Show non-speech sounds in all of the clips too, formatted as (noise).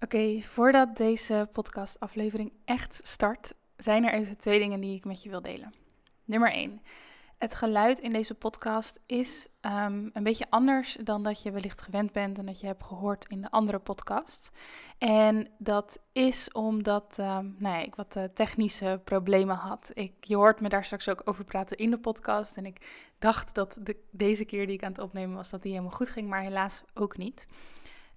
Oké, voordat deze podcastaflevering echt start, zijn er even twee dingen die ik met je wil delen. Nummer 1. Het geluid in deze podcast is um, een beetje anders dan dat je wellicht gewend bent en dat je hebt gehoord in de andere podcast. En dat is omdat um, nou ja, ik wat uh, technische problemen had. Ik, je hoort me daar straks ook over praten in de podcast. En ik dacht dat de, deze keer die ik aan het opnemen was, dat die helemaal goed ging, maar helaas ook niet.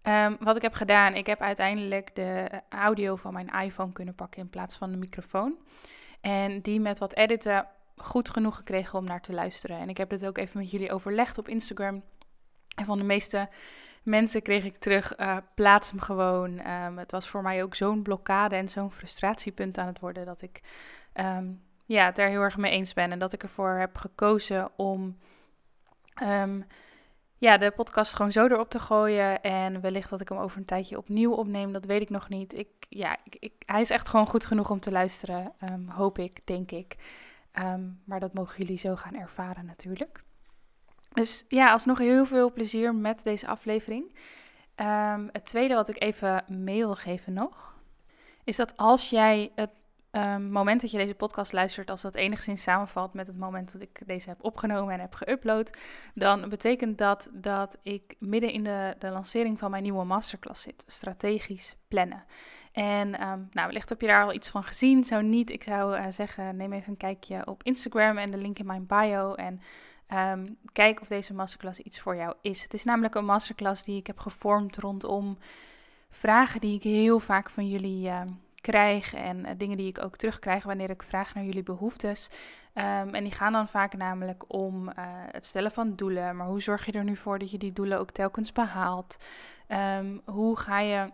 Um, wat ik heb gedaan, ik heb uiteindelijk de audio van mijn iPhone kunnen pakken in plaats van de microfoon. En die met wat editen goed genoeg gekregen om naar te luisteren. En ik heb dit ook even met jullie overlegd op Instagram. En van de meeste mensen kreeg ik terug, uh, plaats hem gewoon. Um, het was voor mij ook zo'n blokkade en zo'n frustratiepunt aan het worden dat ik um, ja, het er heel erg mee eens ben. En dat ik ervoor heb gekozen om ja, de podcast gewoon zo erop te gooien. En wellicht dat ik hem over een tijdje opnieuw opneem, dat weet ik nog niet. Ik, ja, ik, ik, hij is echt gewoon goed genoeg om te luisteren, hoop ik, denk ik. Um, maar dat mogen jullie zo gaan ervaren natuurlijk. Dus ja, alsnog heel veel plezier met deze aflevering. Um, het tweede wat ik even mee wil geven nog, is dat als jij het um, moment dat je deze podcast luistert, als dat enigszins samenvalt met het moment dat ik deze heb opgenomen en heb geüpload, dan betekent dat dat ik midden in de, de lancering van mijn nieuwe masterclass zit. Strategisch plannen. En um, nou, wellicht heb je daar al iets van gezien. Zo niet, ik zou uh, zeggen, neem even een kijkje op Instagram en de link in mijn bio. En um, kijk of deze masterclass iets voor jou is. Het is namelijk een masterclass die ik heb gevormd rondom vragen die ik heel vaak van jullie uh, krijg. En uh, dingen die ik ook terugkrijg wanneer ik vraag naar jullie behoeftes. Um, en die gaan dan vaak namelijk om het stellen van doelen. Maar hoe zorg je er nu voor dat je die doelen ook telkens behaalt? hoe ga je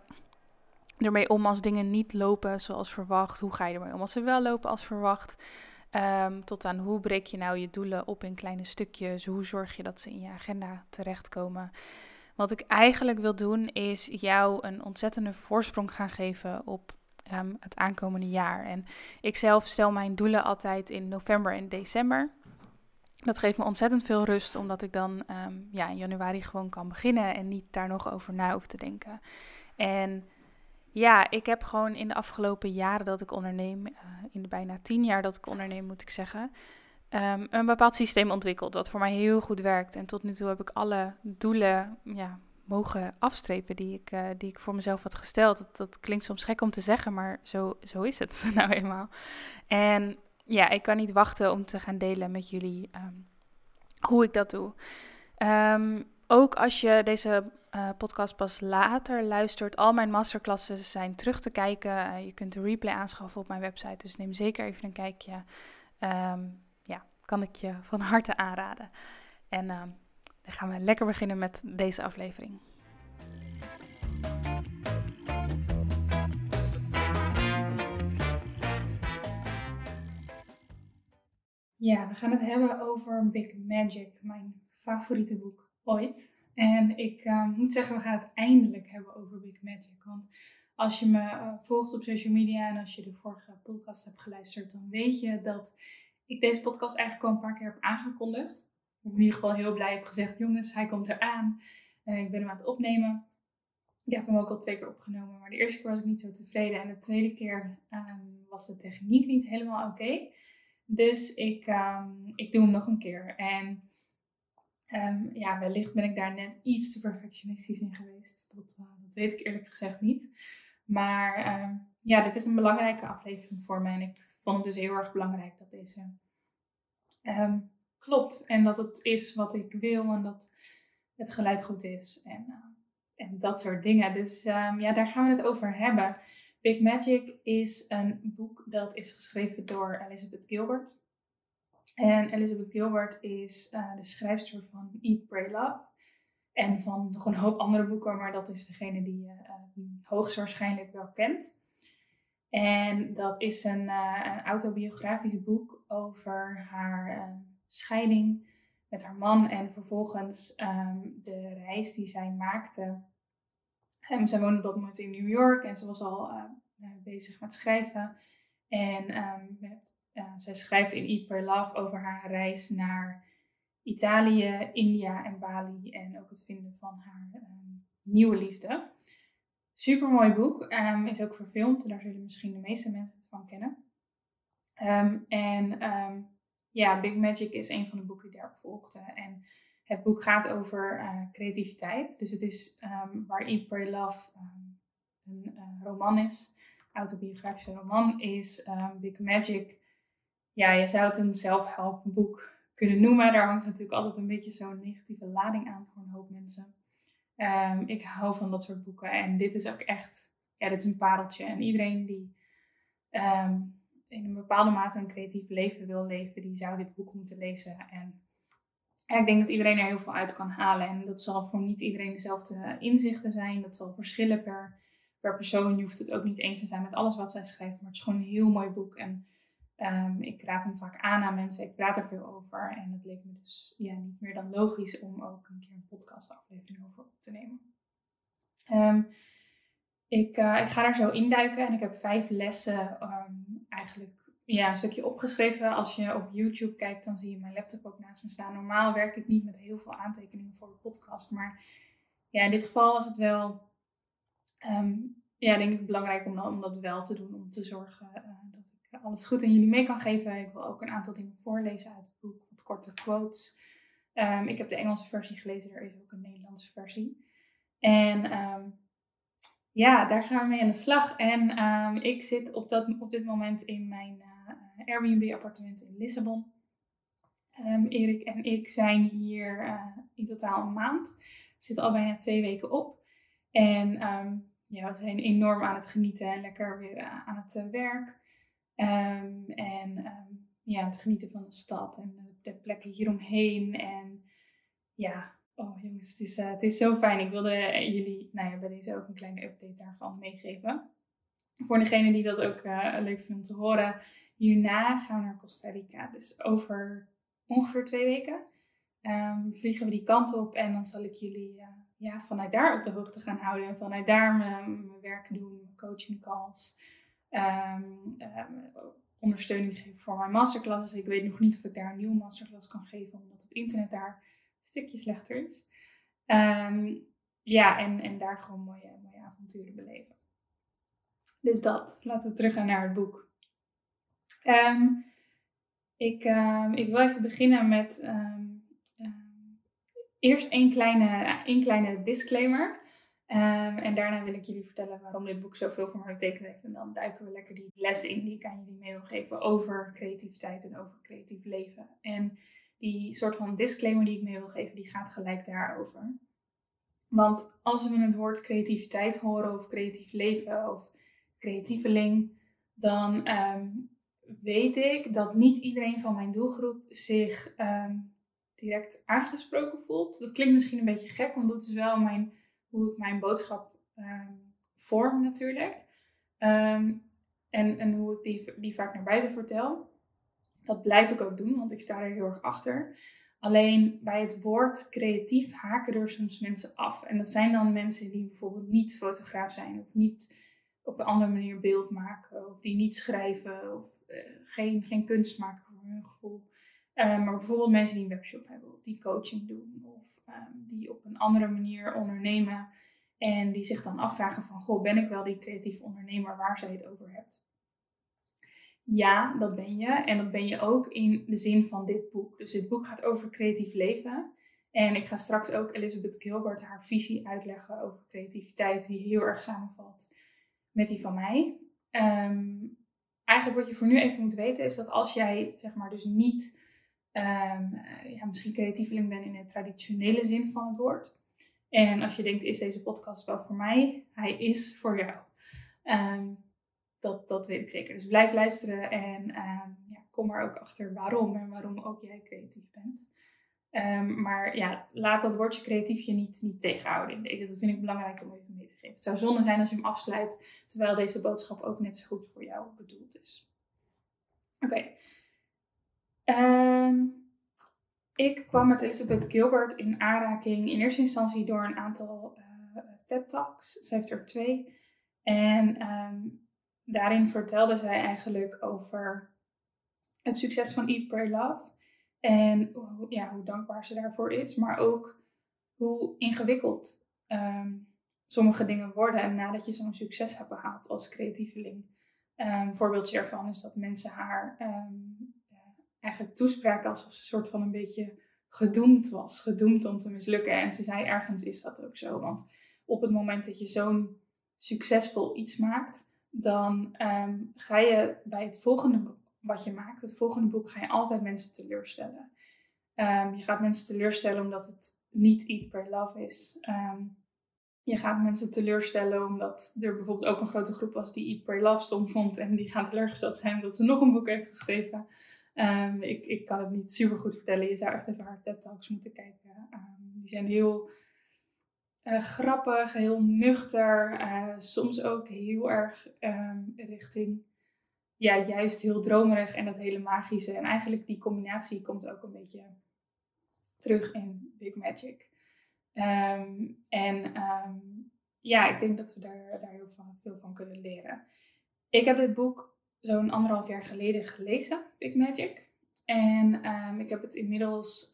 ermee om als dingen niet lopen zoals verwacht? Hoe ga je ermee om als ze wel lopen als verwacht? Um, tot aan hoe breek je nou je doelen op in kleine stukjes? Hoe zorg je dat ze in je agenda terechtkomen? Wat ik eigenlijk wil doen is jou een ontzettende voorsprong gaan geven op um, het aankomende jaar. En ik zelf stel mijn doelen altijd in november en december. Dat geeft me ontzettend veel rust, omdat ik dan um, ja, in januari gewoon kan beginnen en niet daar nog over na hoef te denken. En ja, ik heb gewoon in de afgelopen jaren dat ik onderneem, uh, in de bijna tien jaar dat ik onderneem, moet ik zeggen, um, een bepaald systeem ontwikkeld dat voor mij heel goed werkt. En tot nu toe heb ik alle doelen ja, mogen afstrepen die ik, uh, die ik voor mezelf had gesteld. Dat, dat klinkt soms gek om te zeggen, maar zo, zo is het (laughs) nou eenmaal. En ja, ik kan niet wachten om te gaan delen met jullie um, hoe ik dat doe. Um, ook als je deze uh, podcast pas later luistert, al mijn masterclasses zijn terug te kijken. Uh, je kunt de replay aanschaffen op mijn website, dus neem zeker even een kijkje. Um, ja, kan ik je van harte aanraden. En dan gaan we lekker beginnen met deze aflevering. Ja, we gaan het hebben over Big Magic, mijn favoriete boek ooit. En ik uh, moet zeggen, we gaan het eindelijk hebben over Big Magic. Want als je me uh, volgt op social media en als je de vorige podcast hebt geluisterd, dan weet je dat ik deze podcast eigenlijk al een paar keer heb aangekondigd. Of in ieder geval heel blij heb gezegd, jongens, hij komt eraan. Uh, ik ben hem aan het opnemen. Ik heb hem ook al twee keer opgenomen, maar de eerste keer was ik niet zo tevreden. En de tweede keer um, was de techniek niet helemaal oké. Dus ik, um, ik doe hem nog een keer. En Um, ja, wellicht ben ik daar net iets te perfectionistisch in geweest. Dat, uh, dat weet ik eerlijk gezegd niet. Maar ja, dit is een belangrijke aflevering voor mij. En ik vond het dus heel erg belangrijk dat deze klopt. En dat het is wat ik wil en dat het geluid goed is. En, uh, en dat soort dingen. Dus ja, daar gaan we het over hebben. Big Magic is een boek dat is geschreven door Elizabeth Gilbert. En Elizabeth Gilbert is uh, de schrijfster van Eat, Pray, Love. En van nog een hoop andere boeken, maar dat is degene die je uh, hoogstwaarschijnlijk wel kent. En dat is een, uh, een autobiografisch boek over haar scheiding met haar man en vervolgens um, de reis die zij maakte. Um, zij woonde op dat moment in New York en ze was al bezig met schrijven. En um, met zij schrijft in Eat, Pray, Love over haar reis naar Italië, India en Bali. En ook het vinden van haar nieuwe liefde. Super mooi boek. Is ook verfilmd. Daar zullen misschien de meeste mensen het van kennen. En ja, Big Magic is een van de boeken die daarop volgde. En het boek gaat over uh, creativiteit. Dus het is waar Eat, Pray, Love een uh, roman is. Autobiografische roman is Big Magic ja, je zou het een zelfhelpboek kunnen noemen. Daar hangt natuurlijk altijd een beetje zo'n negatieve lading aan voor een hoop mensen. Ik hou van dat soort boeken en dit is ook echt, ja, dit is een pareltje. En iedereen die in een bepaalde mate een creatief leven wil leven, die zou dit boek moeten lezen. En ik denk dat iedereen er heel veel uit kan halen. En dat zal voor niet iedereen dezelfde inzichten zijn. Dat zal verschillen per, per persoon. Je hoeft het ook niet eens te zijn met alles wat zij schrijft. Maar het is gewoon een heel mooi boek. En Um, ik raad hem vaak aan aan mensen. Ik praat er veel over. En het leek me dus ja, niet meer dan logisch om ook een keer een podcastaflevering over op te nemen. Um, ik, uh, ik ga daar zo induiken en ik heb vijf lessen um, eigenlijk ja, een stukje opgeschreven. Als je op YouTube kijkt, dan zie je mijn laptop ook naast me staan. Normaal werk ik niet met heel veel aantekeningen voor de podcast. Maar ja, in dit geval was het wel, ja, denk ik belangrijk om, dat wel te doen. Om te zorgen uh, dat alles goed aan jullie mee kan geven. Ik wil ook een aantal dingen voorlezen uit het boek, wat korte quotes. Um, ik heb de Engelse versie gelezen, er is ook een Nederlandse versie. En um, ja, daar gaan we mee aan de slag. En um, ik zit op, dat, op dit moment in mijn uh, Airbnb-appartement in Lissabon. Erik en ik zijn hier uh, in totaal een maand. We zitten al bijna twee weken op. En ja, we zijn enorm aan het genieten en lekker weer uh, aan het werk. Um, en um, ja, het genieten van de stad en de, de plekken hieromheen. En ja, oh jongens, het is, uh, het is zo fijn. Ik wilde jullie nou ja, bij deze ook een kleine update daarvan meegeven. Voor degene die dat ook uh, leuk vindt om te horen. Hierna gaan we naar Costa Rica. Dus over ongeveer twee weken um, vliegen we die kant op. En dan zal ik jullie uh, ja, vanuit daar op de hoogte gaan houden. En vanuit daar mijn, werk doen, coaching calls um, um, ondersteuning geven voor mijn masterclasses. Ik weet nog niet of ik daar een nieuwe masterclass kan geven, omdat het internet daar stukje slechter is. Um, ja, en, en daar gewoon mooie, mooie avonturen beleven. Dus dat. Laten we teruggaan naar het boek. ik, ik wil even beginnen met eerst één kleine, één kleine disclaimer. En daarna wil ik jullie vertellen waarom dit boek zoveel voor mij betekend heeft. En dan duiken we lekker die lessen in die ik jullie mee wil geven over creativiteit en over creatief leven. En die soort van disclaimer die ik mee wil geven, die gaat gelijk daarover. Want als we het woord creativiteit horen of creatief leven of creatieveling, dan um, weet ik dat niet iedereen van mijn doelgroep zich um, direct aangesproken voelt. Dat klinkt misschien een beetje gek, want dat is wel mijn hoe ik mijn boodschap um, vorm natuurlijk. En, en hoe ik die, die vaak naar buiten vertel. Dat blijf ik ook doen, want ik sta er heel erg achter. Alleen bij het woord creatief haken er soms mensen af. En dat zijn dan mensen die bijvoorbeeld niet fotograaf zijn of niet op een andere manier beeld maken, of die niet schrijven of uh, geen, geen kunst maken voor hun gevoel. Uh, maar bijvoorbeeld mensen die een webshop hebben of die coaching doen of Ehm, die op een andere manier ondernemen en die zich dan afvragen van, goh, ben ik wel die creatieve ondernemer waar zij het over hebt? Ja, dat ben je. En dat ben je ook in de zin van dit boek. Dus dit boek gaat over creatief leven. En ik ga straks ook Elizabeth Gilbert haar visie uitleggen over creativiteit, die heel erg samenvalt met die van mij. Ehm, eigenlijk wat je voor nu even moet weten is dat als jij zeg maar dus niet um, ja, misschien creatieveling bent in de traditionele zin van het woord. En als je denkt, is deze podcast wel voor mij? Hij is voor jou. Ehm, dat, dat weet ik zeker. Dus blijf luisteren en ja, kom er ook achter waarom en waarom ook jij creatief bent. Um, maar ja, laat dat woordje creatief je niet, niet tegenhouden deze. Dat vind ik belangrijk om even mee te geven. Het zou zonde zijn als je hem afsluit, terwijl deze boodschap ook net zo goed voor jou bedoeld is. Oké. Ehm, ik kwam met Elizabeth Gilbert in aanraking in eerste instantie door een aantal uh, TED-talks. Ze heeft er twee. En daarin vertelde zij eigenlijk over het succes van Eat, Pray, Love. En ja, hoe dankbaar ze daarvoor is, maar ook hoe ingewikkeld um, sommige dingen worden en nadat je zo'n succes hebt behaald als creatieveling. Um, een voorbeeldje ervan is dat mensen haar um, eigenlijk toespraken alsof ze een soort van een beetje gedoemd was, gedoemd om te mislukken. En ze zei ergens is dat ook zo, want op het moment dat je zo'n succesvol iets maakt, dan ga je bij het volgende wat je maakt. Het volgende boek ga je altijd mensen teleurstellen. Um, je gaat mensen teleurstellen omdat het niet Eat, per Love is. Um, je gaat mensen teleurstellen omdat er bijvoorbeeld ook een grote groep was die Eat, Pray, Love stom vond. En die gaan teleurgesteld zijn omdat ze nog een boek heeft geschreven. Ik, ik kan het niet super goed vertellen. Je zou echt even haar TED Talks moeten kijken. die zijn heel uh, grappig, heel nuchter. Uh, soms ook heel erg richting ja, juist heel dromerig en dat hele magische. En eigenlijk die combinatie komt ook een beetje terug in Big Magic. Ehm, en ehm, ja, ik denk dat we daar, daar heel van, veel van kunnen leren. Ik heb dit boek zo'n anderhalf jaar geleden gelezen, Big Magic. En ehm, ik heb het inmiddels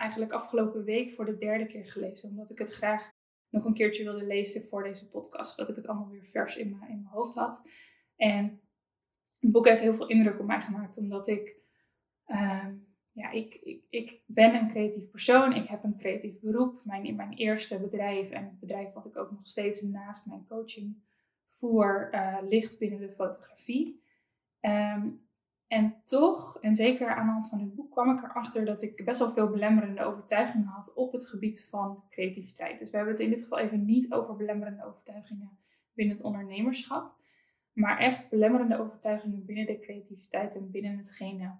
eigenlijk afgelopen week voor de derde keer gelezen. Omdat ik het graag nog een keertje wilde lezen voor deze podcast. Zodat ik het allemaal weer vers in mijn, in mijn hoofd had. En het boek heeft heel veel indruk op mij gemaakt, omdat ik, uh, ja, ik, ik, ik ben een creatief persoon. Ik heb een creatief beroep. Mijn, mijn eerste bedrijf en het bedrijf wat ik ook nog steeds naast mijn coaching voer, uh, ligt binnen de fotografie. Um, en toch, en zeker aan de hand van het boek, kwam ik erachter dat ik best wel veel belemmerende overtuigingen had op het gebied van creativiteit. Dus we hebben het in dit geval even niet over belemmerende overtuigingen binnen het ondernemerschap maar echt belemmerende overtuigingen binnen de creativiteit en binnen hetgene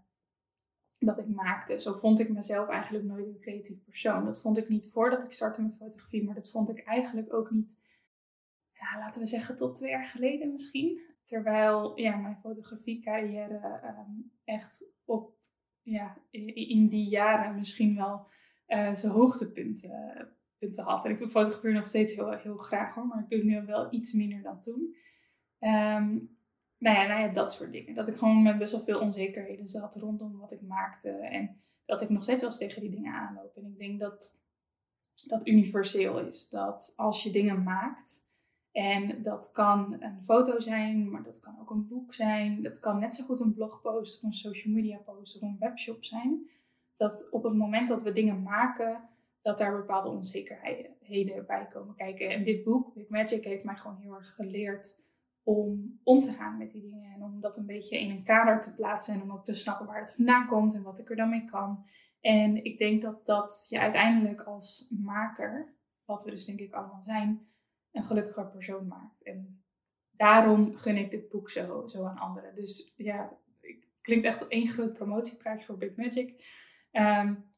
dat ik maakte. Zo vond ik mezelf eigenlijk nooit een creatief persoon. Dat vond ik niet voordat ik startte met fotografie, maar dat vond ik eigenlijk ook niet, ja, laten we zeggen, tot twee jaar geleden misschien. Terwijl ja, mijn fotografiecarrière um, echt op, ja, in die jaren misschien wel uh, zijn hoogtepunten punten had. En ik fotografeer nog steeds heel, heel graag hoor, maar ik doe het nu wel iets minder dan toen. Um, nou, ja, nou ja, dat soort dingen. Dat ik gewoon met best wel veel onzekerheden zat rondom wat ik maakte. En dat ik nog steeds wel eens tegen die dingen aanloop. En ik denk dat dat universeel is. Dat als je dingen maakt, en dat kan een foto zijn, maar dat kan ook een boek zijn. Dat kan net zo goed een blogpost of een social media post of een webshop zijn. Dat op het moment dat we dingen maken, dat daar bepaalde onzekerheden bij komen kijken. En dit boek, Big Magic, heeft mij gewoon heel erg geleerd om om te gaan met die dingen. En om dat een beetje in een kader te plaatsen. En om ook te snappen waar het vandaan komt en wat ik er dan mee kan. En ik denk dat dat je uiteindelijk als maker, wat we dus denk ik allemaal zijn, een gelukkiger persoon maakt. En daarom gun ik dit boek zo, zo aan anderen. Dus ja, het klinkt echt één groot promotiepraatje voor Big Magic. Um,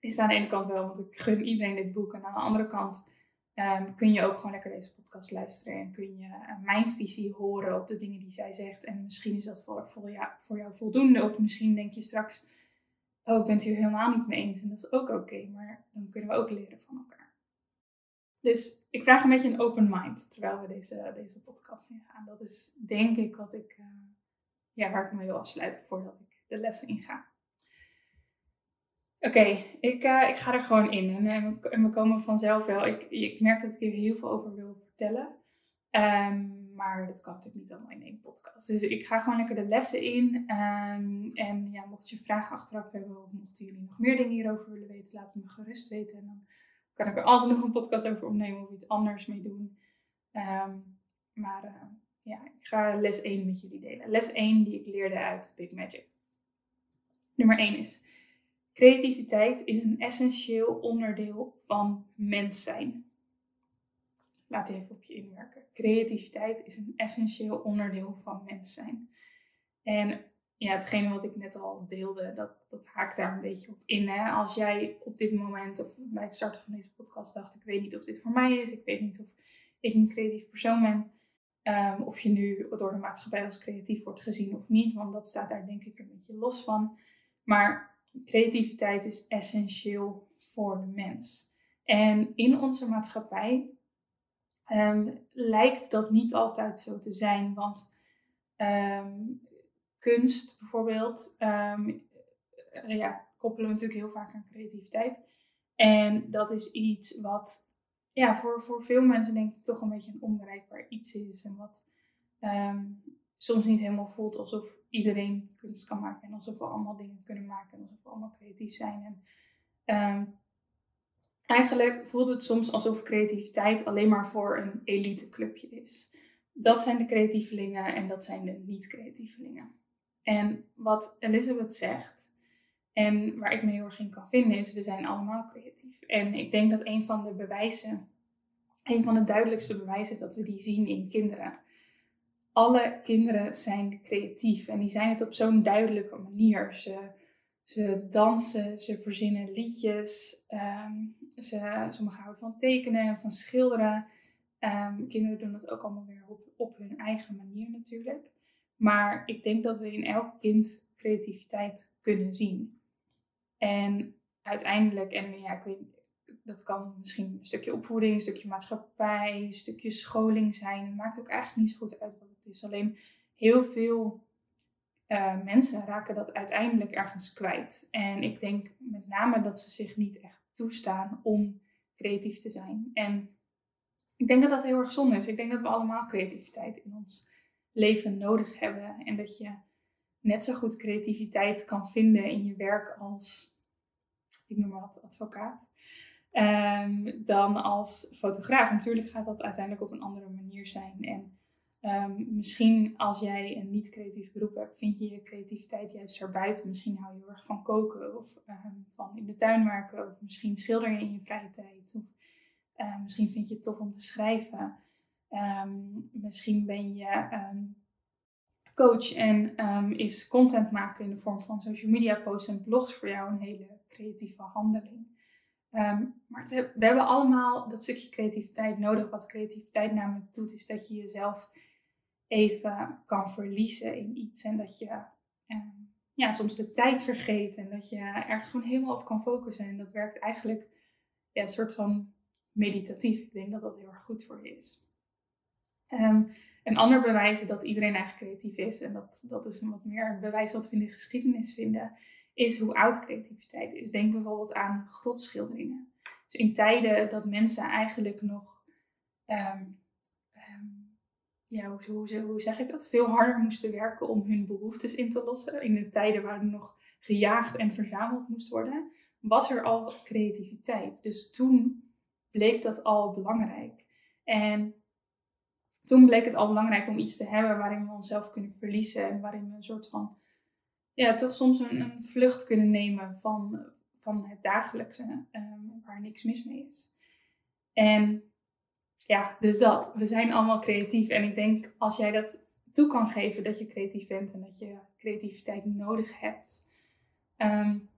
is aan de ene kant wel, want ik gun iedereen dit boek. En aan de andere kant um, kun je ook gewoon lekker deze podcast luisteren. En kun je uh, mijn visie horen op de dingen die zij zegt. En misschien is dat voor, voor, jou, voor jou voldoende. Of misschien denk je straks, oh ik ben het hier helemaal niet mee eens. En dat is ook oké. maar dan kunnen we ook leren van elkaar. Dus ik vraag een beetje een open mind terwijl we deze, deze podcast ingaan. Dat is denk ik wat ik, uh, ja, waar ik me wil afsluiten voordat ik de lessen inga. Oké, ik, uh, ik ga er gewoon in en, en, we komen vanzelf wel. Ik, ik merk dat ik hier heel veel over wil vertellen. Um, maar dat kan natuurlijk niet allemaal in één podcast. Dus ik ga gewoon lekker de lessen in. Ehm, en ja, mocht je vragen achteraf hebben of mochten jullie nog meer dingen hierover willen weten, laat het me gerust weten. En dan kan ik er altijd nog een podcast over opnemen of iets anders mee doen. Ehm, maar uh, ja, ik ga les 1 met jullie delen. Les 1 die ik leerde uit Big Magic. Nummer 1 is: creativiteit is een essentieel onderdeel van mens zijn. Laat even op je inwerken. Creativiteit is een essentieel onderdeel van mens zijn. En ja, hetgene wat ik net al deelde, dat, dat haakt daar een beetje op in. Hè? Als jij op dit moment, of bij het starten van deze podcast, dacht: ik weet niet of dit voor mij is, ik weet niet of ik een creatief persoon ben. Um, of je nu door de maatschappij als creatief wordt gezien of niet, want dat staat daar denk ik een beetje los van. Maar creativiteit is essentieel voor de mens. En in onze maatschappij um, lijkt dat niet altijd zo te zijn, want um, kunst bijvoorbeeld, ja, koppelen we natuurlijk heel vaak aan creativiteit. En dat is iets wat ja, voor, voor veel mensen denk ik toch een beetje een onbereikbaar iets is. En wat um, soms niet helemaal voelt alsof iedereen kunst kan maken. En alsof we allemaal dingen kunnen maken. En alsof we allemaal creatief zijn. En um, eigenlijk voelt het soms alsof creativiteit alleen maar voor een elite clubje is. Dat zijn de creatievelingen en dat zijn de niet-creatievelingen. En wat Elizabeth zegt, en waar ik me heel erg in kan vinden is, we zijn allemaal creatief. En ik denk dat een van de bewijzen, een van de duidelijkste bewijzen dat we die zien in kinderen. Alle kinderen zijn creatief en die zijn het op zo'n duidelijke manier. Ze, ze dansen, ze verzinnen liedjes, um, ze, sommigen houden van tekenen, van schilderen. Um, kinderen doen dat ook allemaal weer op, op hun eigen manier natuurlijk. Maar ik denk dat we in elk kind creativiteit kunnen zien. En uiteindelijk, en ja, ik weet, dat kan misschien een stukje opvoeding, een stukje maatschappij, een stukje scholing zijn. Het maakt ook eigenlijk niet zo goed uit wat het is. Alleen heel veel uh, mensen raken dat uiteindelijk ergens kwijt. En ik denk met name dat ze zich niet echt toestaan om creatief te zijn. En ik denk dat dat heel erg zonde is. Ik denk dat we allemaal creativiteit in ons leven nodig hebben. En dat je net zo goed creativiteit kan vinden in je werk als, ik noem maar wat, advocaat. Um, dan als fotograaf. Natuurlijk gaat dat uiteindelijk op een andere manier zijn. En um, misschien als jij een niet-creatief beroep hebt, vind je je creativiteit juist erbuiten. Misschien hou je heel erg van koken of um, van in de tuin werken. Of misschien schilder je in je vrije tijd. Of misschien vind je het tof om te schrijven. Misschien ben je coach en um, is content maken in de vorm van social media posts en blogs voor jou een hele creatieve handeling. Um, maar we hebben allemaal dat stukje creativiteit nodig. Wat creativiteit namelijk doet, is dat je jezelf even kan verliezen in iets. En dat je um, ja, soms de tijd vergeet en dat je ergens gewoon helemaal op kan focussen. En dat werkt eigenlijk een soort van meditatief. Ik denk dat dat heel erg goed voor je is. Um, een ander bewijs dat iedereen eigenlijk creatief is, en dat, dat is een wat meer bewijs dat we in de geschiedenis vinden, is hoe oud creativiteit is. Denk bijvoorbeeld aan grotschilderingen. Dus in tijden dat mensen eigenlijk nog, um, um, ja, hoe, hoe, hoe, zeg ik dat, veel harder moesten werken om hun behoeftes in te lossen. In de tijden waar er nog gejaagd en verzameld moest worden, was er al creativiteit. Dus toen bleek dat al belangrijk. En toen bleek het al belangrijk om iets te hebben waarin we onszelf kunnen verliezen. En waarin we een soort van, ja, toch soms een, een vlucht kunnen nemen van, van het dagelijkse, um, waar niks mis mee is. En ja, dus dat. We zijn allemaal creatief. En ik denk, als jij dat toe kan geven dat je creatief bent en dat je creativiteit nodig hebt, um,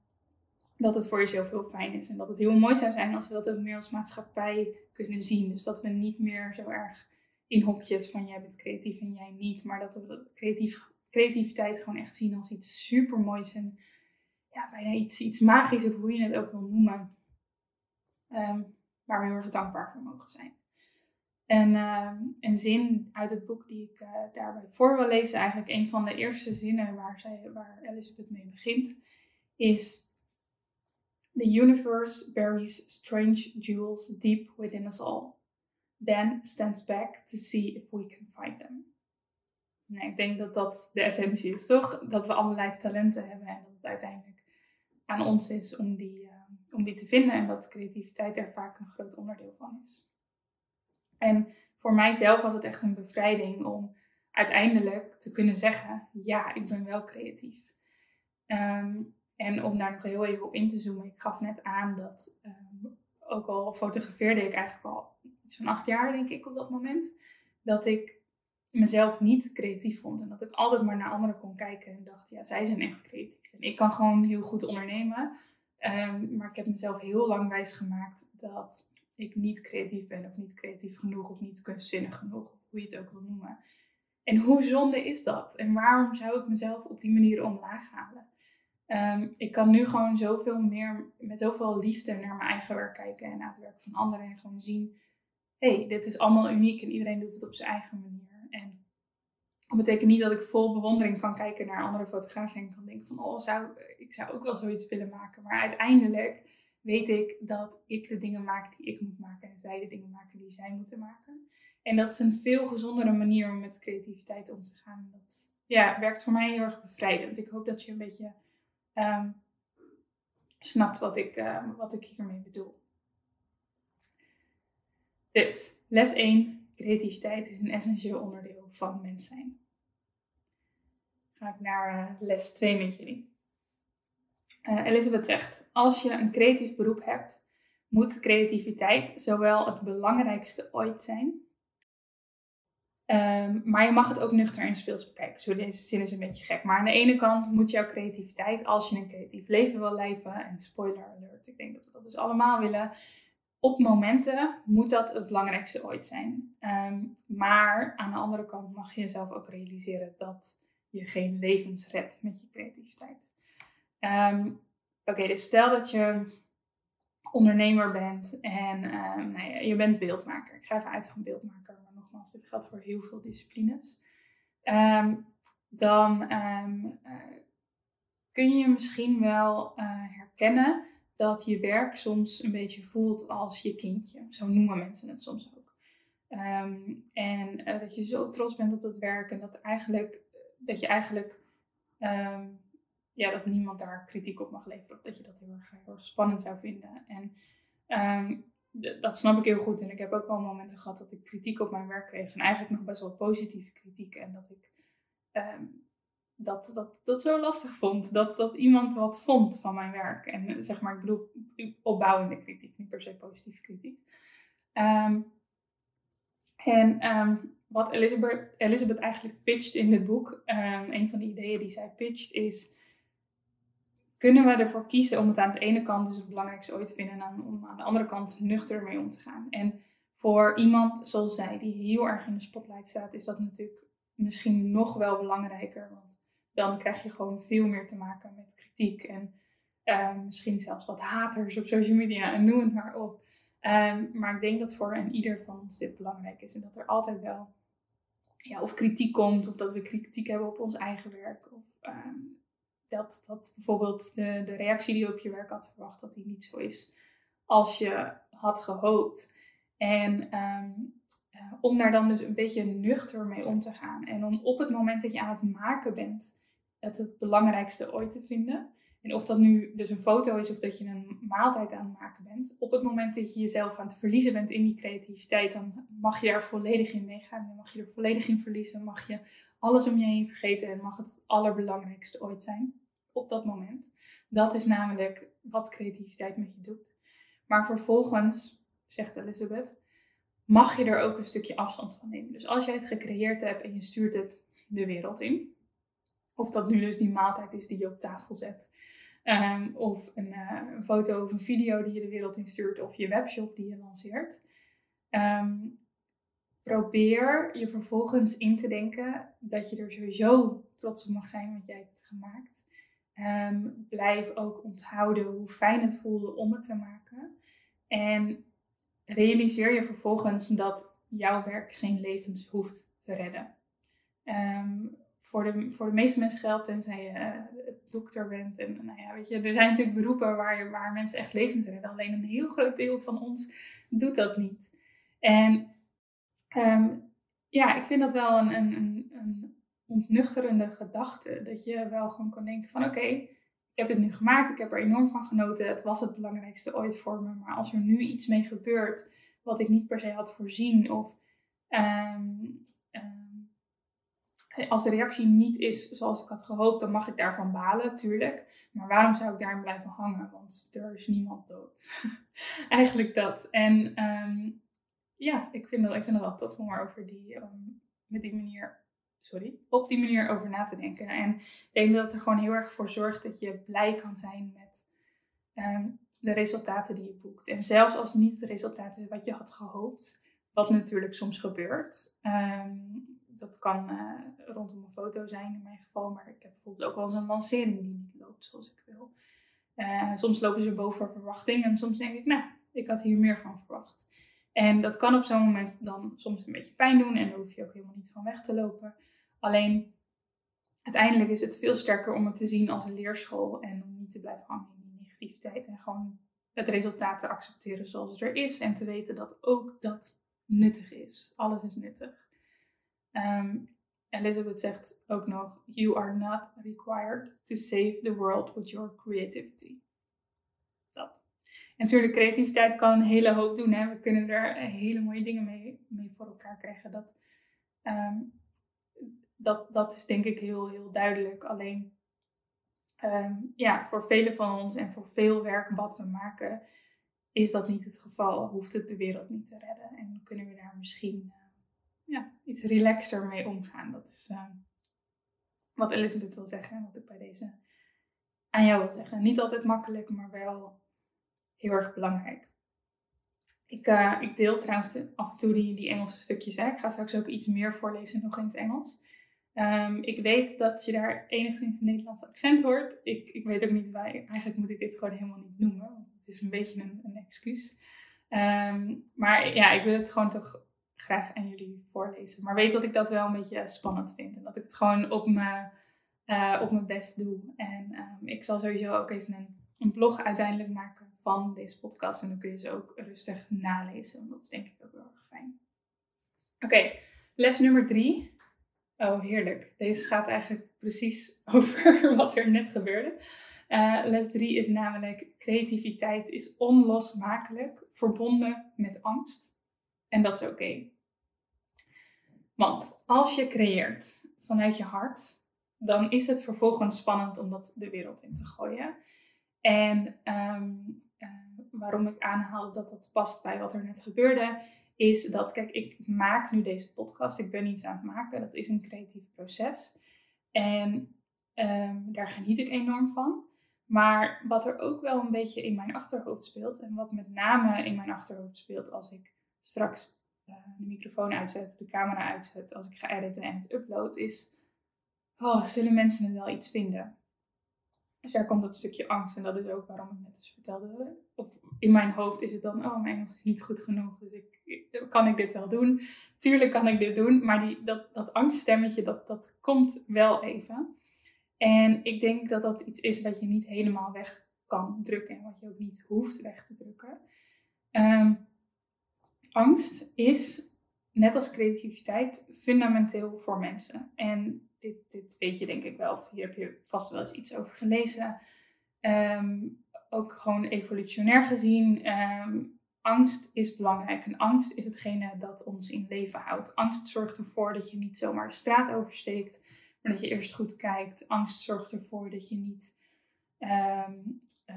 dat het voor jezelf heel fijn is. En dat het heel mooi zou zijn als we dat ook meer als maatschappij kunnen zien. Dus dat we niet meer zo erg in hokjes van jij bent creatief en jij niet. Maar dat we creatief, creativiteit gewoon echt zien als iets super moois en ja, bijna iets, iets magisch, of hoe je het ook wil noemen. Um, waar we heel erg dankbaar voor mogen zijn. En uh, een zin uit het boek die ik uh, daarbij voor wil lezen, eigenlijk een van de eerste zinnen waar, zij, waar Elizabeth mee begint, is: The universe buries strange jewels deep within us all. Then stands back to see if we can find them. Nee, ik denk dat dat de essentie is, toch? Dat we allerlei talenten hebben en dat het uiteindelijk aan ons is om die, uh, om die te vinden en dat creativiteit er vaak een groot onderdeel van is. En voor mijzelf was het echt een bevrijding om uiteindelijk te kunnen zeggen: ja, ik ben wel creatief. Um, en om daar nog heel even op in te zoomen, ik gaf net aan dat, um, ook al fotografeerde ik eigenlijk al iets van acht jaar, denk ik, op dat moment, dat ik mezelf niet creatief vond. En dat ik altijd maar naar anderen kon kijken en dacht, ja, zij zijn echt creatief. En ik kan gewoon heel goed ondernemen. Um, maar ik heb mezelf heel lang wijs gemaakt dat ik niet creatief ben of niet creatief genoeg of niet kunstzinnig genoeg, hoe je het ook wil noemen. En hoe zonde is dat? En waarom zou ik mezelf op die manier omlaag halen? Um, ik kan nu gewoon zoveel meer, met zoveel liefde naar mijn eigen werk kijken en naar het werk van anderen. En gewoon zien, hey, dit is allemaal uniek en iedereen doet het op zijn eigen manier. En dat betekent niet dat ik vol bewondering kan kijken naar andere fotografen en kan denken van, oh, zou, ik zou ook wel zoiets willen maken. Maar uiteindelijk weet ik dat ik de dingen maak die ik moet maken en zij de dingen maken die zij moeten maken. En dat is een veel gezondere manier om met creativiteit om te gaan. Dat ja, werkt voor mij heel erg bevrijdend. Ik hoop dat je een beetje um, snapt wat ik, uh, wat ik hiermee bedoel. Dus, les 1. Creativiteit is een essentieel onderdeel van mens zijn. Ga ik naar uh, les 2 met jullie. Uh, Elisabeth zegt, als je een creatief beroep hebt, moet creativiteit zowel het belangrijkste ooit zijn, um, maar je mag het ook nuchter en speels bekijken. Zo deze zin is een beetje gek. Maar aan de ene kant moet jouw creativiteit, als je een creatief leven wil leven, en spoiler alert, ik denk dat we dat dus allemaal willen, op momenten moet dat het belangrijkste ooit zijn. Um, maar aan de andere kant mag je jezelf ook realiseren dat je geen levens redt met je creativiteit. Um, Oké, dus stel dat je ondernemer bent en um, nou ja, je bent beeldmaker. Ik ga even uit van beeldmaker, maar nogmaals, dit geldt voor heel veel disciplines. Dan uh, kun je misschien wel uh, herkennen dat je werk soms een beetje voelt als je kindje. Zo noemen mensen het soms ook. en uh, dat je zo trots bent op dat werk en dat, eigenlijk, dat je eigenlijk ja, dat niemand daar kritiek op mag leveren. Dat je dat heel erg, spannend zou vinden. En um, dat snap ik heel goed. En ik heb ook wel momenten gehad dat ik kritiek op mijn werk kreeg. En eigenlijk nog best wel positieve kritiek. En dat ik dat, dat, dat zo lastig vond. Dat, dat iemand wat vond van mijn werk. En zeg maar, ik bedoel opbouwende kritiek, niet per se positieve kritiek. Um, en um, wat Elizabeth, Elizabeth eigenlijk pitcht in dit boek, um, een van de ideeën die zij pitcht, is kunnen we ervoor kiezen om het aan de ene kant dus het belangrijkste ooit te vinden en om aan de andere kant nuchter mee om te gaan. En voor iemand zoals zij, die heel erg in de spotlight staat, is dat natuurlijk misschien nog wel belangrijker. Want dan krijg je gewoon veel meer te maken met kritiek en uh, misschien zelfs wat haters op social media en noem het maar op. Um, maar ik denk dat voor een ieder van ons dit belangrijk is en dat er altijd wel ja, of kritiek komt of dat we kritiek hebben op ons eigen werk of um, dat, dat bijvoorbeeld de, de reactie die je op je werk had verwacht, dat die niet zo is als je had gehoopt. En um, uh, om daar dan dus een beetje nuchter mee om te gaan. En om op het moment dat je aan het maken bent, het het belangrijkste ooit te vinden. En of dat nu dus een foto is of dat je een maaltijd aan het maken bent. Op het moment dat je jezelf aan het verliezen bent in die creativiteit, dan mag je daar volledig in meegaan. Dan mag je er volledig in verliezen. Mag je alles om je heen vergeten en mag het allerbelangrijkste ooit zijn. Op dat moment. Dat is namelijk wat creativiteit met je doet. Maar vervolgens, zegt Elizabeth, mag je er ook een stukje afstand van nemen. Dus als jij het gecreëerd hebt en je stuurt het de wereld in, of dat nu dus die maaltijd is die je op tafel zet, um, of een, uh, een, foto of een video die je de wereld instuurt, of je webshop die je lanceert, um, probeer je vervolgens in te denken dat je er sowieso trots op mag zijn wat jij hebt gemaakt. Um, blijf ook onthouden hoe fijn het voelde om het te maken. En realiseer je vervolgens dat jouw werk geen levens hoeft te redden. Um, voor, de, voor de meeste mensen geldt, tenzij je uh, dokter bent. En nou ja, weet je, er zijn natuurlijk beroepen waar, waar mensen echt levens redden. Alleen een heel groot deel van ons doet dat niet. En Ehm, ja, ik vind dat wel een, een, een, ontnuchterende gedachte. Dat je wel gewoon kan denken van oké, ik heb het nu gemaakt, ik heb er enorm van genoten. Het was het belangrijkste ooit voor me. Maar als er nu iets mee gebeurt wat ik niet per se had voorzien of ehm, als de reactie niet is zoals ik had gehoopt, dan mag ik daarvan balen, tuurlijk. Maar waarom zou ik daarin blijven hangen? Want er is niemand dood. (laughs) Eigenlijk dat. En ja, ik vind, dat, ik vind wel tof om er over die, um, met die manier, sorry, op die manier over na te denken. En ik denk dat het er gewoon heel erg voor zorgt dat je blij kan zijn met ehm, de resultaten die je boekt. En zelfs als het niet het resultaat is wat je had gehoopt, wat natuurlijk soms gebeurt. Ehm, dat kan uh, rondom een foto zijn in mijn geval, maar ik heb bijvoorbeeld ook wel eens een lancering die niet loopt zoals ik wil. Uh, soms lopen ze boven verwachting en soms denk ik, nou, ik had hier meer van verwacht. En dat kan op zo'n moment dan soms een beetje pijn doen en daar hoef je ook helemaal niet van weg te lopen. Alleen uiteindelijk is het veel sterker om het te zien als een leerschool en om niet te blijven hangen in die negativiteit en gewoon het resultaat te accepteren zoals het er is en te weten dat ook dat nuttig is. Alles is nuttig. Um, Elizabeth zegt ook nog: You are not required to save the world with your creativity. En natuurlijk, creativiteit kan een hele hoop doen. Hè? We kunnen er hele mooie dingen mee, mee voor elkaar krijgen. Dat, ehm, dat, dat is denk ik heel, heel duidelijk. Alleen, ehm, ja, voor velen van ons en voor veel werk wat we maken, is dat niet het geval. Hoeft het de wereld niet te redden. En kunnen we daar misschien ja, iets relaxter mee omgaan. Dat is uh, wat Elizabeth wil zeggen en wat ik bij deze aan jou wil zeggen. Niet altijd makkelijk, maar wel heel erg belangrijk. Ik, uh, ik deel trouwens af en toe die, die Engelse stukjes. Hè. Ik ga straks ook iets meer voorlezen nog in het Engels. Um, ik weet dat je daar enigszins een Nederlands accent hoort. Ik, ik weet ook niet waar. Eigenlijk moet ik dit gewoon helemaal niet noemen. Het is een beetje een, een excuus. Um, maar ja, ik wil het gewoon toch graag aan jullie voorlezen. Maar weet dat ik dat wel een beetje spannend vind. En dat ik het gewoon op mijn, uh, op mijn best doe. En um, ik zal sowieso ook even een, een blog uiteindelijk maken van deze podcast. En dan kun je ze ook rustig nalezen. Want dat is denk ik ook heel erg fijn. Oké, les nummer drie. Oh, heerlijk. Deze gaat eigenlijk precies (laughs) over wat er net gebeurde. Uh, les drie is namelijk: creativiteit is onlosmakelijk verbonden met angst. En dat is oké. Want als je creëert vanuit je hart, dan is het vervolgens spannend om dat de wereld in te gooien. En um, uh, waarom ik aanhaal dat dat past bij wat er net gebeurde, is dat, kijk, ik maak nu deze podcast. Ik ben iets aan het maken. Dat is een creatief proces. En um, daar geniet ik enorm van. Maar wat er ook wel een beetje in mijn achterhoofd speelt, en wat met name in mijn achterhoofd speelt als ik straks uh, de microfoon uitzet, de camera uitzet, als ik ga editen en het upload, is: oh, zullen mensen het wel iets vinden? Dus daar komt dat stukje angst. En dat is ook waarom ik net eens vertelde. Of in mijn hoofd is het dan, oh, mijn Engels is niet goed genoeg. Dus ik, kan ik dit wel doen? Tuurlijk kan ik dit doen. Maar die, dat, dat angststemmetje, dat, dat komt wel even. En ik denk dat dat iets is wat je niet helemaal weg kan drukken. En wat je ook niet hoeft weg te drukken. Ehm, angst is, net als creativiteit, fundamenteel voor mensen. En dit, dit weet je denk ik wel, hier heb je vast wel eens iets over gelezen. Ehm, ook gewoon evolutionair gezien, ehm, angst is belangrijk. En angst is hetgene dat ons in leven houdt. Angst zorgt ervoor dat je niet zomaar de straat oversteekt, maar dat je eerst goed kijkt. Angst zorgt ervoor dat je niet ehm, eh,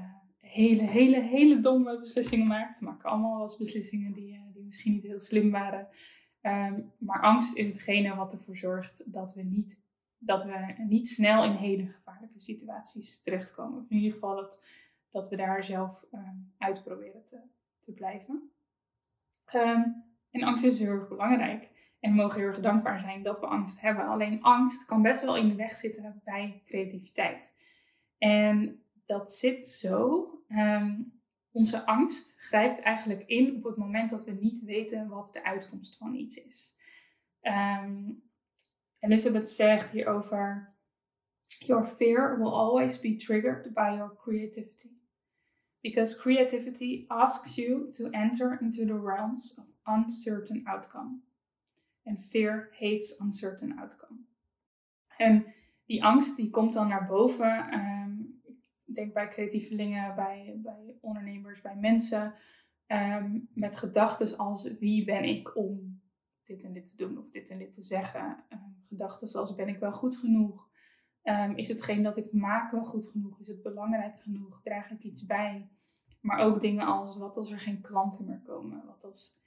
hele, hele, hele domme beslissingen maakt. We maken allemaal eens beslissingen die, uh, misschien niet heel slim waren. maar angst is hetgene wat ervoor zorgt dat we niet dat we niet snel in hele gevaarlijke situaties terechtkomen. In ieder geval dat, we daar zelf um, uit proberen te, te blijven. Ehm, en angst is heel erg belangrijk. En we mogen heel erg dankbaar zijn dat we angst hebben. Alleen angst kan best wel in de weg zitten bij creativiteit. En dat zit zo. Ehm, onze angst grijpt eigenlijk in op het moment dat we niet weten wat de uitkomst van iets is. Um, Elizabeth zegt hierover: Your fear will always be triggered by your creativity. Because creativity asks you to enter into the realms of uncertain outcome. En fear hates uncertain outcome. En die angst die komt dan naar boven. Ehm, ik denk bij creatievelingen, bij, bij ondernemers, bij mensen. Ehm, met gedachten als wie ben ik om dit en dit te doen of dit en dit te zeggen. Um, gedachten als ben ik wel goed genoeg? is hetgeen dat ik maak wel goed genoeg? Is het belangrijk genoeg? Draag ik iets bij? Maar ook dingen als wat als er geen klanten meer komen? Wat als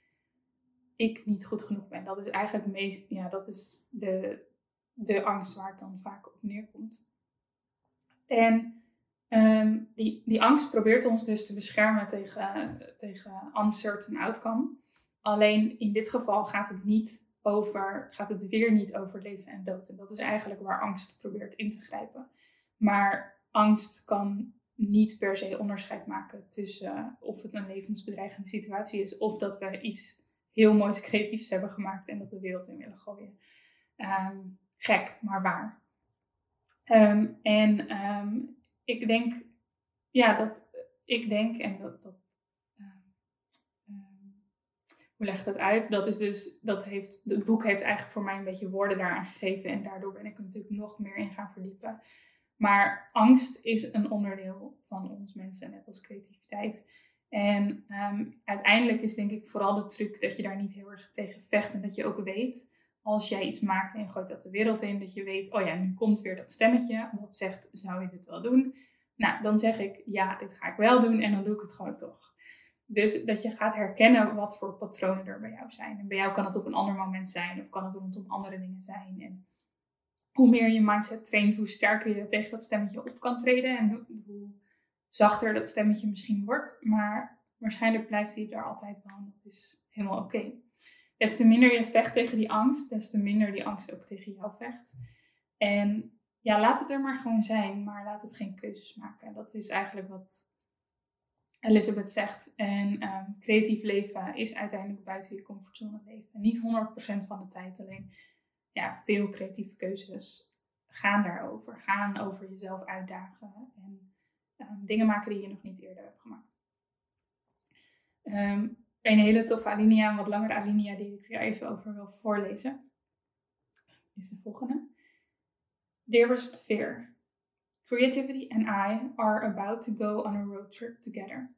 ik niet goed genoeg ben? Dat is eigenlijk meest, ja, dat is de, de angst waar het dan vaak op neerkomt. En ehm, die, die angst probeert ons dus te beschermen tegen, tegen uncertain outcome. Alleen in dit geval gaat het niet over, gaat het weer niet over leven en dood. En dat is eigenlijk waar angst probeert in te grijpen. Maar angst kan niet per se onderscheid maken tussen of het een levensbedreigende situatie is of dat we iets heel moois creatiefs hebben gemaakt en dat de wereld in willen gooien. Ehm, gek, maar waar. Ehm, en ik denk, ja, dat ik denk, en dat, dat hoe legt het uit? Dat is dus, dat heeft, het boek heeft eigenlijk voor mij een beetje woorden daaraan gegeven en daardoor ben ik er natuurlijk nog meer in gaan verdiepen. Maar angst is een onderdeel van ons mensen, net als creativiteit. En uiteindelijk is denk ik vooral de truc dat je daar niet heel erg tegen vecht en dat je ook weet als jij iets maakt en gooit dat de wereld in, dat je weet, oh ja, nu komt weer dat stemmetje dat zegt, zou je dit wel doen? Nou, dan zeg ik, ja, dit ga ik wel doen en dan doe ik het gewoon toch. Dus dat je gaat herkennen wat voor patronen er bij jou zijn. En bij jou kan het op een ander moment zijn of kan het rondom andere dingen zijn. En hoe meer je mindset traint, hoe sterker je tegen dat stemmetje op kan treden en hoe zachter dat stemmetje misschien wordt. Maar waarschijnlijk blijft hij er altijd wel en dat is helemaal oké des te minder je vecht tegen die angst, des te minder die angst ook tegen jou vecht. En ja, laat het er maar gewoon zijn, maar laat het geen keuzes maken. Dat is eigenlijk wat Elizabeth zegt. En um, creatief leven is uiteindelijk buiten je comfortzone leven. Niet 100% van de tijd, alleen ja, veel creatieve keuzes gaan daarover. Gaan over jezelf uitdagen en um, dingen maken die je nog niet eerder hebt gemaakt. Um, een hele toffe alinea, een wat langere alinea die ik hier even over wil voorlezen. Is de volgende. Dearest Fear, Creativity and I are about to go on a road trip together.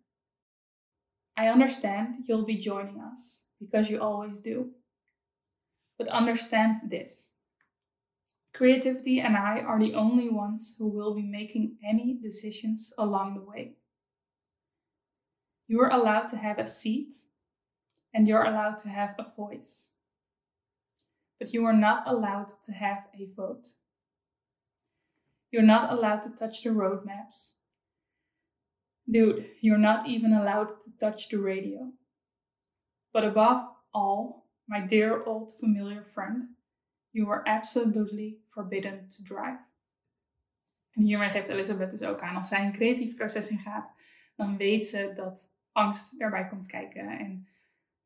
I understand you'll be joining us, because you always do. But understand this. Creativity and I are the only ones who will be making any decisions along the way. You are allowed to have a seat and you're allowed to have a voice. But you are not allowed to have a vote. You're not allowed to touch the roadmaps. Dude, you're not even allowed to touch the radio. But above all, my dear old familiar friend, you are absolutely forbidden to drive. En hiermee geeft Elizabeth dus ook aan, als zij een creatief proces ingaat, dan weet ze dat angst erbij komt kijken. En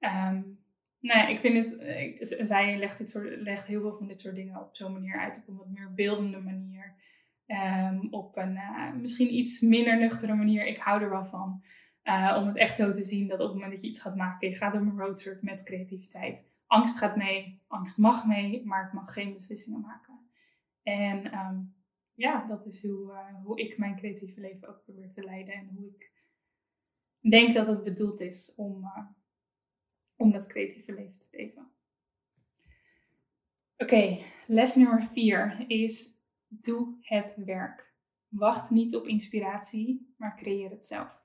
Um, nou ik vind het, zij legt, dit soort, legt heel veel van dit soort dingen op zo'n manier uit, op een wat meer beeldende manier. Um, op een uh, misschien iets minder nuchtere manier. Ik hou er wel van. Uh, om het echt zo te zien dat op het moment dat je iets gaat maken, je gaat op een roadtrip met creativiteit. Angst gaat mee, angst mag mee, maar ik mag geen beslissingen maken. En um, ja, dat is hoe, uh, hoe ik mijn creatieve leven ook probeer te leiden. En hoe ik denk dat het bedoeld is om om dat creatieve leven te leven. Oké, les nummer vier is doe het werk. Wacht niet op inspiratie, maar creëer het zelf.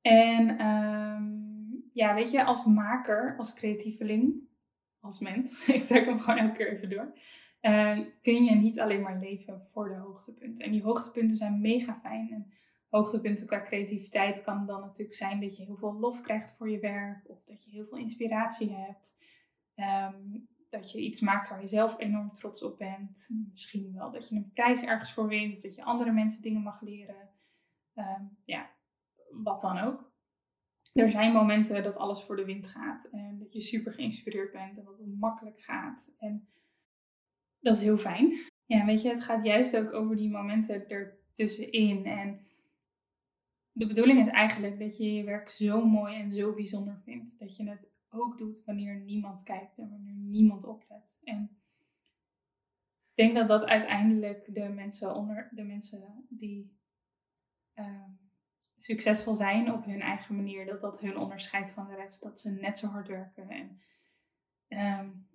En um, ja, weet je, als maker, als creatieveling, als mens, (laughs) ik trek hem gewoon elke keer even door, uh, kun je niet alleen maar leven voor de hoogtepunten. En die hoogtepunten zijn mega fijn. Hoogtepunten qua creativiteit kan dan natuurlijk zijn dat je heel veel lof krijgt voor je werk of dat je heel veel inspiratie hebt. Ehm, dat je iets maakt waar je zelf enorm trots op bent. Misschien wel dat je een prijs ergens voor wint of dat je andere mensen dingen mag leren. Ehm, ja, wat dan ook. Er zijn momenten dat alles voor de wind gaat en dat je super geïnspireerd bent en dat het makkelijk gaat. En dat is heel fijn. Ja, weet je, het gaat juist ook over die momenten ertussenin. En de bedoeling is eigenlijk dat je je werk zo mooi en zo bijzonder vindt. Dat je het ook doet wanneer niemand kijkt en wanneer niemand oplet. En ik denk dat dat uiteindelijk de mensen, onder, de mensen die ehm, succesvol zijn op hun eigen manier, dat dat hun onderscheidt van de rest. Dat ze net zo hard werken. En, um,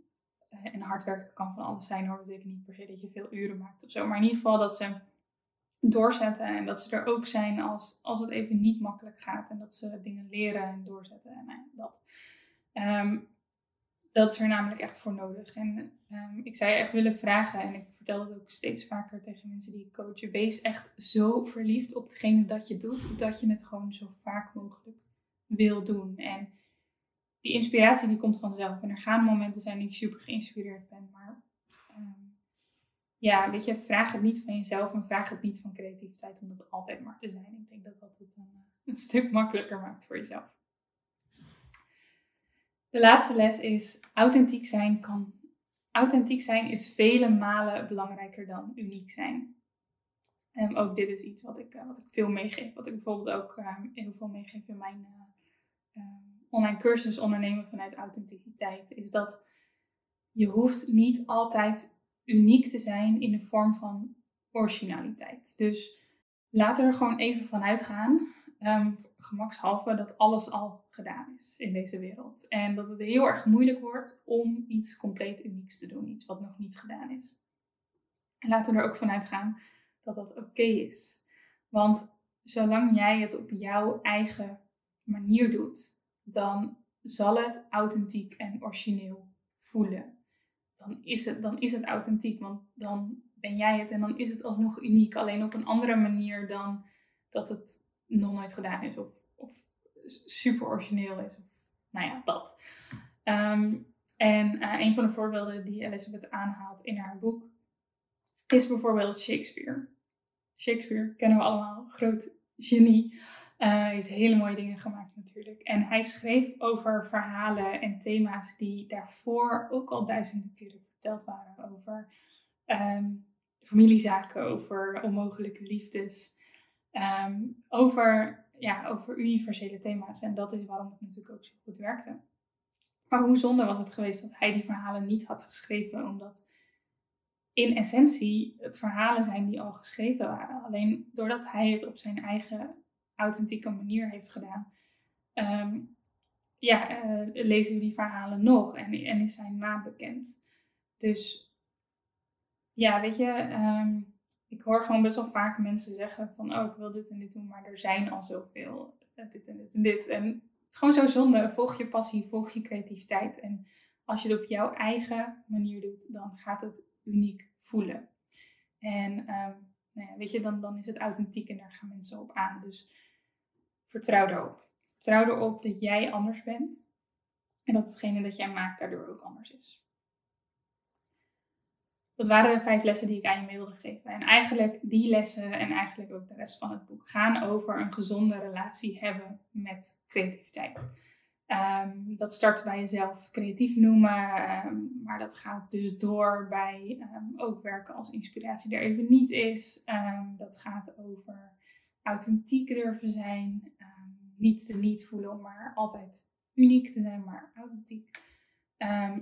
en hard werken kan van alles zijn hoor. Dat betekent niet per se dat je veel uren maakt of zo. Maar in ieder geval dat ze doorzetten en dat ze er ook zijn als, als het even niet makkelijk gaat. En dat ze dingen leren en doorzetten en nou dat. Um, dat is er namelijk echt voor nodig. En um, ik zou je echt willen vragen, en ik vertel dat ook steeds vaker tegen mensen die ik coach, wees echt zo verliefd op hetgene dat je doet, dat je het gewoon zo vaak mogelijk wil doen. En die inspiratie die komt vanzelf. En er gaan momenten zijn dat ik super geïnspireerd ben, maar ja, weet je, vraag het niet van jezelf en vraag het niet van creativiteit om dat altijd maar te zijn. Ik denk dat dat het een, een (laughs) stuk makkelijker maakt voor jezelf. De laatste les is authentiek zijn kan. Authentiek zijn is vele malen belangrijker dan uniek zijn. Um, ook dit is iets wat ik, uh, wat ik veel meegeef. Wat ik bijvoorbeeld ook um, heel veel meegeef in mijn uh, um, online cursus ondernemen vanuit authenticiteit. Is dat je hoeft niet altijd uniek te zijn in de vorm van originaliteit. Dus laten we er gewoon even van uitgaan um, gemakshalve dat alles al gedaan is in deze wereld. En dat het heel erg moeilijk wordt om iets compleet unieks te doen, iets wat nog niet gedaan is. En laten we er ook vanuit gaan dat dat oké is. Want zolang jij het op jouw eigen manier doet, dan zal het authentiek en origineel voelen. Dan is het, dan is het authentiek, want dan ben jij het en dan is het alsnog uniek. Alleen op een andere manier dan dat het nog nooit gedaan is of, of super origineel is. Of, nou ja, dat. Ehm, en uh, een van de voorbeelden die Elizabeth aanhaalt in haar boek is bijvoorbeeld Shakespeare. Shakespeare kennen we allemaal, groot genie. Uh, heeft hele mooie dingen gemaakt natuurlijk. En hij schreef over verhalen en thema's die daarvoor ook al duizenden keren verteld waren. Over um, familiezaken, over onmogelijke liefdes. Ehm, over, ja, over universele thema's. En dat is waarom het natuurlijk ook zo goed werkte. Maar hoe zonde was het geweest dat hij die verhalen niet had geschreven, omdat in essentie het verhalen zijn die al geschreven waren. Alleen doordat hij het op zijn eigen authentieke manier heeft gedaan, ehm, ja, uh, lezen we die verhalen nog en, en is zijn naam bekend. Dus ja, weet je, um, ik hoor gewoon best wel vaak mensen zeggen van, oh, ik wil dit en dit doen, maar er zijn al zoveel, dit en dit en dit. En het is gewoon zo zonde. Volg je passie, volg je creativiteit. En als je het op jouw eigen manier doet, dan gaat het uniek En um, nou ja, weet je, dan, dan is het authentiek en daar gaan mensen op aan. Dus vertrouw erop. Vertrouw erop dat jij anders bent. En dat hetgene dat jij maakt daardoor ook anders is. Dat waren de vijf lessen die ik aan je mee wilde geven. En eigenlijk die lessen en eigenlijk ook de rest van het boek gaan over een gezonde relatie hebben met creativiteit. Um, dat start bij jezelf creatief noemen, um, maar dat gaat dus door bij um, ook werken als inspiratie er even niet is. dat gaat over authentiek durven zijn, niet de niet voelen, maar altijd uniek te zijn, maar authentiek.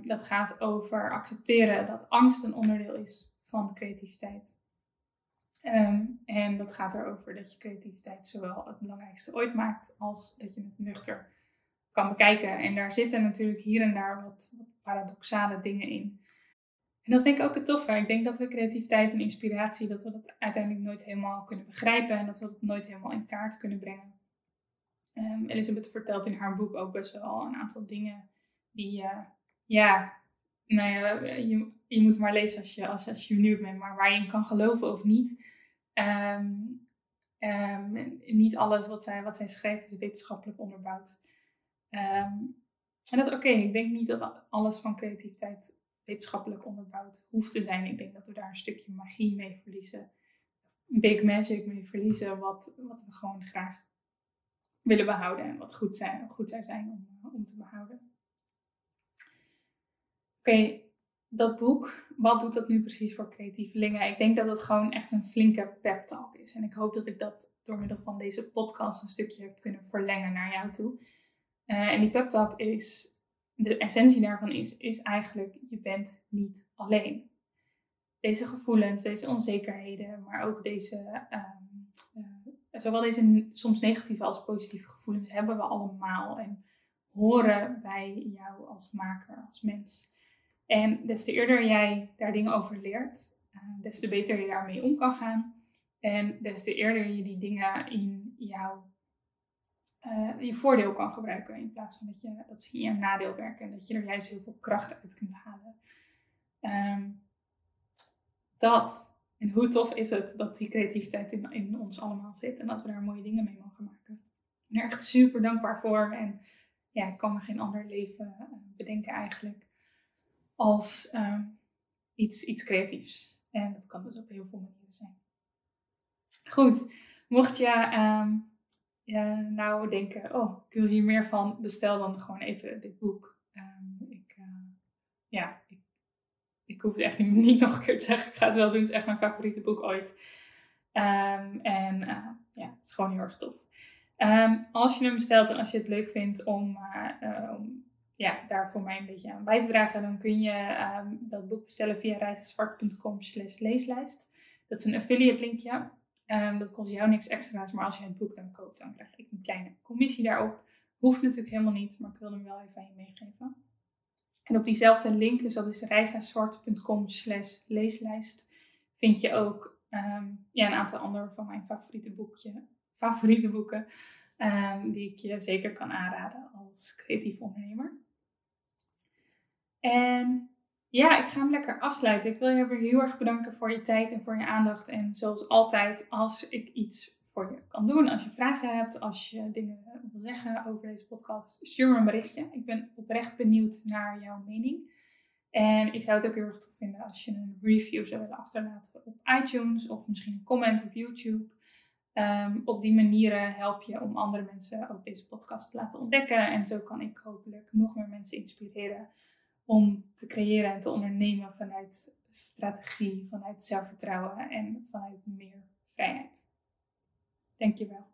Dat gaat over accepteren dat angst een onderdeel is van creativiteit. En dat gaat erover dat je creativiteit zowel het belangrijkste ooit maakt, als dat je het nuchter bekijken. En daar zitten natuurlijk hier en daar wat, paradoxale dingen in. En dat is denk ik ook het toffe. Ik denk dat we creativiteit en inspiratie, dat we dat uiteindelijk nooit helemaal kunnen begrijpen en dat we dat nooit helemaal in kaart kunnen brengen. Um, Elisabeth vertelt in haar boek ook best wel een aantal dingen die, uh, ja, nou ja, je, je moet maar lezen als je, als, als je benieuwd bent, maar waar je in kan geloven of niet. Um, um, niet alles wat zij, wat zij schrijft is wetenschappelijk onderbouwd. Um, en dat is oké. Ik denk niet dat alles van creativiteit wetenschappelijk onderbouwd hoeft te zijn. Ik denk dat we daar een stukje magie mee verliezen. Big magic mee verliezen, wat, wat we gewoon graag willen behouden en wat goed, zijn, goed zou zijn om, om te behouden oké, dat boek, wat doet dat nu precies voor creatievelingen? Ik denk dat het gewoon echt een flinke pep talk is. En ik hoop dat ik dat door middel van deze podcast een stukje heb kunnen verlengen naar jou toe. Uh, en die pep talk is de essentie daarvan is, is eigenlijk, je bent niet alleen. Deze gevoelens, deze onzekerheden, maar ook deze, um, uh, zowel deze soms negatieve als positieve gevoelens hebben we allemaal en horen bij jou als maker, als mens. En des te eerder jij daar dingen over leert, uh, des te beter je daarmee om kan gaan. En des te eerder je die dingen in jouw uh, je voordeel kan gebruiken. In plaats van dat, je, dat ze in je nadeel werken. En dat je er juist heel veel kracht uit kunt halen. Um, dat. En hoe tof is het dat die creativiteit in, in ons allemaal zit. En dat we daar mooie dingen mee mogen maken. Ik ben er echt super dankbaar voor. En ja, ik kan me geen ander leven uh, bedenken eigenlijk. Als um, iets, iets creatiefs. En dat kan dus op heel veel manieren zijn. Goed. Mocht je... Um, ja, nou denken, oh, ik wil hier meer van, bestel dan gewoon even dit boek. Um, ik, uh, ja, ik, ik hoef het echt (laughs) niet, nog een keer te zeggen. Ik ga het wel doen, het is echt mijn favoriete boek ooit. Um, en ja, het is gewoon heel erg tof. Um, als je hem bestelt en als je het leuk vindt om, ja, daar voor mij een beetje aan bij te dragen, dan kun je dat boek bestellen via reizenzwart.com slash leeslijst. Dat is een affiliate linkje. Um, dat kost jou niks extra's, maar als je het boek dan koopt, dan krijg ik een kleine commissie daarop. Hoeft natuurlijk helemaal niet, maar ik wil hem wel even aan je meegeven. En op diezelfde link, dus dat is reisnaarzwart.com slash leeslijst, vind je ook um, ja, een aantal andere van mijn favoriete, boekje, favoriete boeken. Um, die ik je zeker kan aanraden als creatief ondernemer. En ja, ik ga hem lekker afsluiten. Ik wil je heel erg bedanken voor je tijd en voor je aandacht. En zoals altijd, als ik iets voor je kan doen, als je vragen hebt, als je dingen wil zeggen over deze podcast, stuur me een berichtje. Ik ben oprecht benieuwd naar jouw mening. En ik zou het ook heel erg tof vinden als je een review zou willen achterlaten op iTunes of misschien een comment op YouTube. Um, op die manieren help je om andere mensen ook deze podcast te laten ontdekken. En zo kan ik hopelijk nog meer mensen inspireren om te creëren en te ondernemen vanuit strategie, vanuit zelfvertrouwen en vanuit meer vrijheid. Dankjewel.